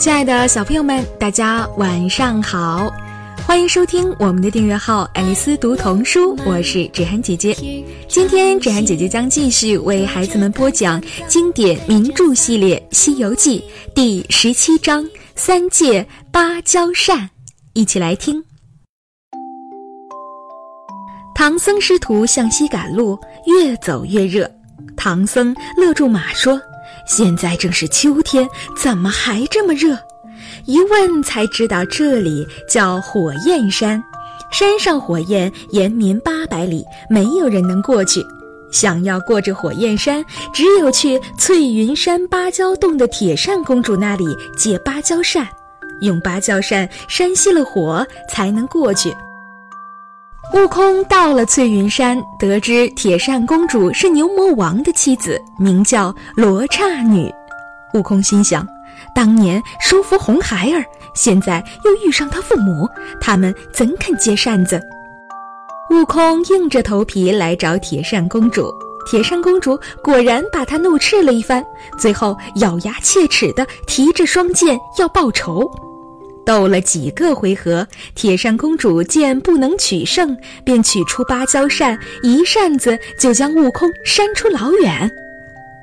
亲爱的小朋友们，大家晚上好！欢迎收听我们的订阅号“爱丽丝读童书”，我是芷涵姐姐。今天，芷涵姐姐将继续为孩子们播讲经典名著系列《西游记》第十七章《三借芭蕉扇》，一起来听。唐僧师徒向西赶路，越走越热。唐僧勒住马说。现在正是秋天，怎么还这么热？一问才知道，这里叫火焰山，山上火焰延绵八百里，没有人能过去。想要过这火焰山，只有去翠云山芭蕉洞的铁扇公主那里借芭蕉扇，用芭蕉扇扇熄了火，才能过去。悟空到了翠云山，得知铁扇公主是牛魔王的妻子，名叫罗刹女。悟空心想：当年收服红孩儿，现在又遇上他父母，他们怎肯接扇子？悟空硬着头皮来找铁扇公主，铁扇公主果然把他怒斥了一番，最后咬牙切齿地提着双剑要报仇。斗了几个回合，铁扇公主见不能取胜，便取出芭蕉扇，一扇子就将悟空扇出老远。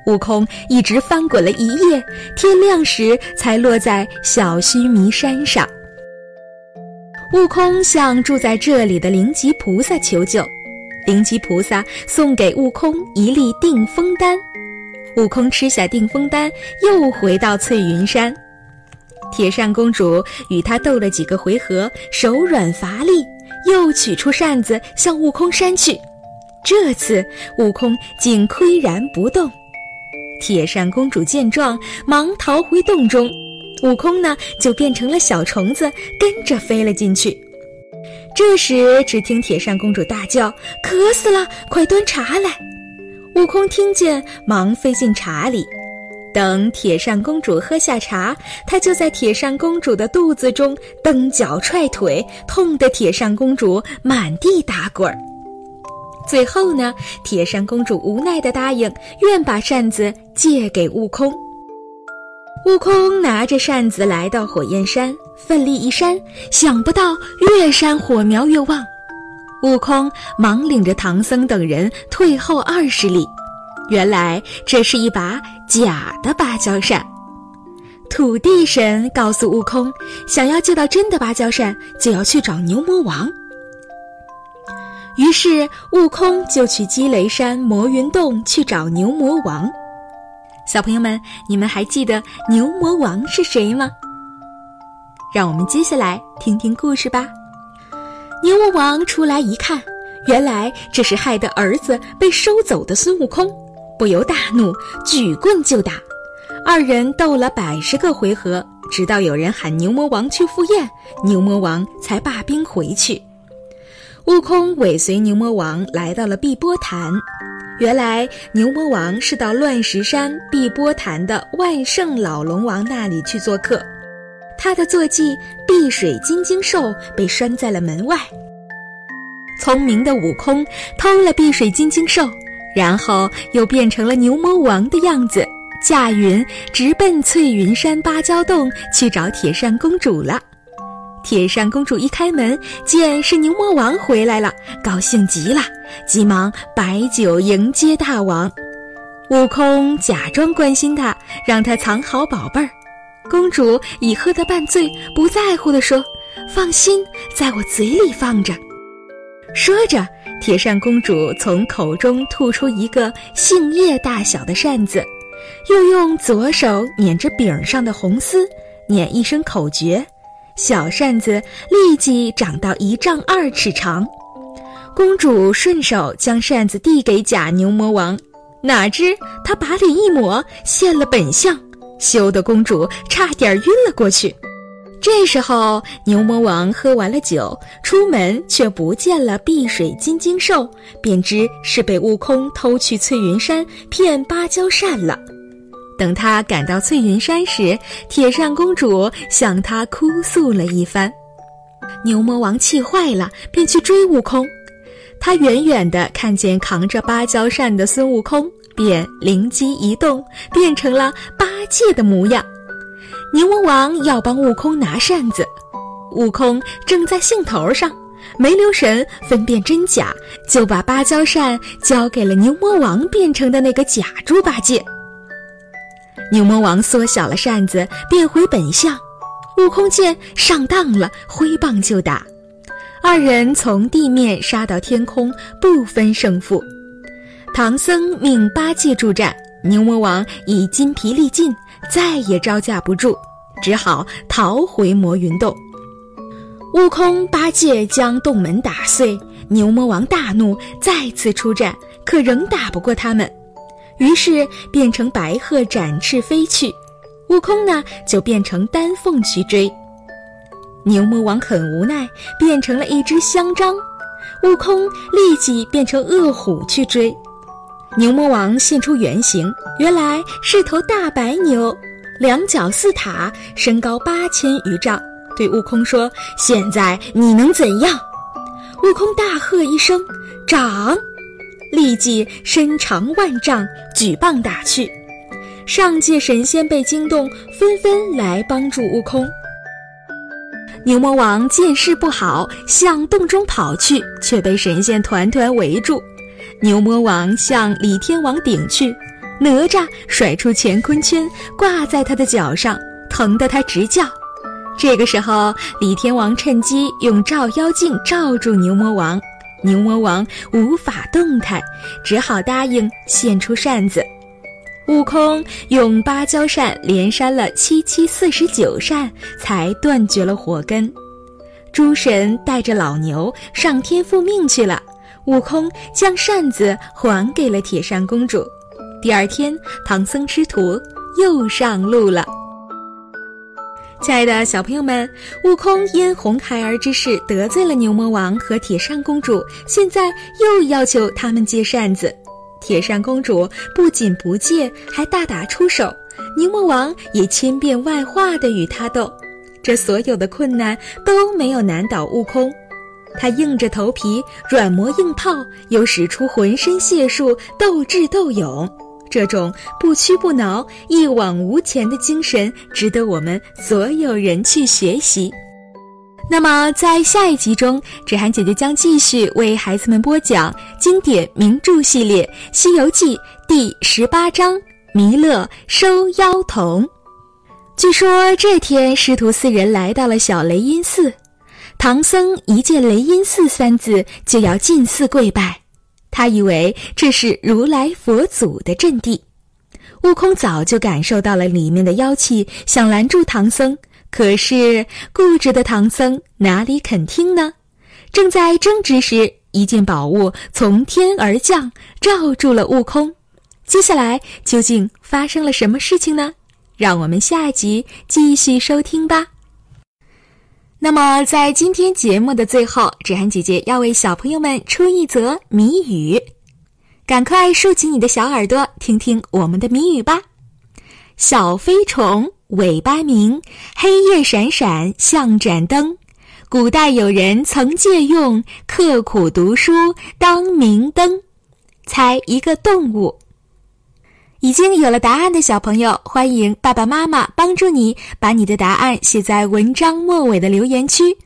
悟空一直翻滚了一夜，天亮时才落在小须弥山上。悟空向住在这里的灵吉菩萨求救，灵吉菩萨送给悟空一粒定风丹。悟空吃下定风丹，又回到翠云山。铁扇公主与他斗了几个回合，手软乏力，又取出扇子向悟空扇去。这次悟空竟岿然不动。铁扇公主见状，忙逃回洞中。悟空呢，就变成了小虫子，跟着飞了进去。这时，只听铁扇公主大叫：“渴死了，快端茶来！”悟空听见，忙飞进茶里。等铁扇公主喝下茶，她就在铁扇公主的肚子中蹬脚踹腿，痛得铁扇公主满地打滚儿。最后呢，铁扇公主无奈地答应，愿把扇子借给悟空。悟空拿着扇子来到火焰山，奋力一扇，想不到越扇火苗越旺。悟空忙领着唐僧等人退后二十里。原来这是一把假的芭蕉扇。土地神告诉悟空，想要借到真的芭蕉扇，就要去找牛魔王。于是悟空就去积雷山魔云洞去找牛魔王。小朋友们，你们还记得牛魔王是谁吗？让我们接下来听听故事吧。牛魔王出来一看，原来这是害得儿子被收走的孙悟空。不由大怒，举棍就打。二人斗了百十个回合，直到有人喊牛魔王去赴宴，牛魔王才罢兵回去。悟空尾随牛魔王来到了碧波潭。原来牛魔王是到乱石山碧波潭的万圣老龙王那里去做客，他的坐骑碧水金睛兽被拴在了门外。聪明的悟空偷了碧水金睛兽。然后又变成了牛魔王的样子，驾云直奔翠云山芭蕉洞去找铁扇公主了。铁扇公主一开门，见是牛魔王回来了，高兴极了，急忙摆酒迎接大王。悟空假装关心她，让她藏好宝贝儿。公主已喝得半醉，不在乎地说：“放心，在我嘴里放着。”说着。铁扇公主从口中吐出一个杏叶大小的扇子，又用左手捻着柄上的红丝，念一声口诀，小扇子立即长到一丈二尺长。公主顺手将扇子递给假牛魔王，哪知他把脸一抹，现了本相，羞得公主差点晕了过去。这时候，牛魔王喝完了酒，出门却不见了碧水金睛兽，便知是被悟空偷去翠云山骗芭蕉扇了。等他赶到翠云山时，铁扇公主向他哭诉了一番，牛魔王气坏了，便去追悟空。他远远地看见扛着芭蕉扇的孙悟空，便灵机一动，变成了八戒的模样。牛魔王要帮悟空拿扇子，悟空正在兴头上，没留神分辨真假，就把芭蕉扇交给了牛魔王变成的那个假猪八戒。牛魔王缩小了扇子，变回本相。悟空见上当了，挥棒就打，二人从地面杀到天空，不分胜负。唐僧命八戒助战，牛魔王已筋疲力尽，再也招架不住，只好逃回魔云洞。悟空、八戒将洞门打碎，牛魔王大怒，再次出战，可仍打不过他们，于是变成白鹤展翅飞去。悟空呢，就变成丹凤去追。牛魔王很无奈，变成了一只香樟。悟空立即变成恶虎去追。牛魔王现出原形，原来是头大白牛，两脚似塔，身高八千余丈。对悟空说：“现在你能怎样？”悟空大喝一声：“长！”立即身长万丈，举棒打去。上界神仙被惊动，纷纷来帮助悟空。牛魔王见势不好，向洞中跑去，却被神仙团团围住。牛魔王向李天王顶去，哪吒甩出乾坤圈挂在他的脚上，疼得他直叫。这个时候，李天王趁机用照妖镜照住牛魔王，牛魔王无法动弹，只好答应献出扇子。悟空用芭蕉扇连扇了七七四十九扇，才断绝了火根。诸神带着老牛上天复命去了。悟空将扇子还给了铁扇公主。第二天，唐僧师徒又上路了。亲爱的小朋友们，悟空因红孩儿之事得罪了牛魔王和铁扇公主，现在又要求他们借扇子。铁扇公主不仅不借，还大打出手。牛魔王也千变万化地与他斗，这所有的困难都没有难倒悟空。他硬着头皮，软磨硬泡，又使出浑身解数，斗智斗勇。这种不屈不挠、一往无前的精神，值得我们所有人去学习。那么，在下一集中，芷涵姐姐将继续为孩子们播讲经典名著系列《西游记》第十八章《弥勒收妖童》。据说这天，师徒四人来到了小雷音寺，唐僧一见“雷音寺”三字，就要进寺跪拜，他以为这是如来佛祖的阵地。悟空早就感受到了里面的妖气，想拦住唐僧。可是固执的唐僧哪里肯听呢？正在争执时，一件宝物从天而降，罩住了悟空。接下来究竟发生了什么事情呢？让我们下集继续收听吧。那么，在今天节目的最后，芷涵姐姐要为小朋友们出一则谜语，赶快竖起你的小耳朵，听听我们的谜语吧。小飞虫。尾巴明，黑夜闪闪像盏灯。古代有人曾借用，刻苦读书当明灯。猜一个动物。已经有了答案的小朋友，欢迎爸爸妈妈帮助你把你的答案写在文章末尾的留言区。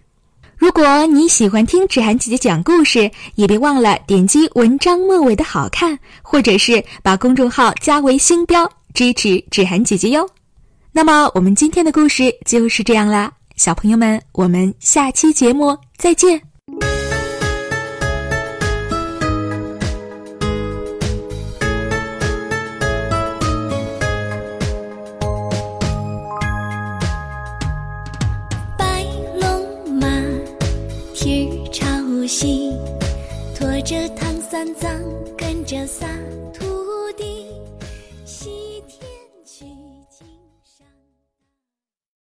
如果你喜欢听芷涵姐姐讲故事，也别忘了点击文章末尾的好看，或者是把公众号加为星标，支持芷涵姐姐哟。那么，我们今天的故事就是这样啦，小朋友们，我们下期节目再见。脏，跟着撒。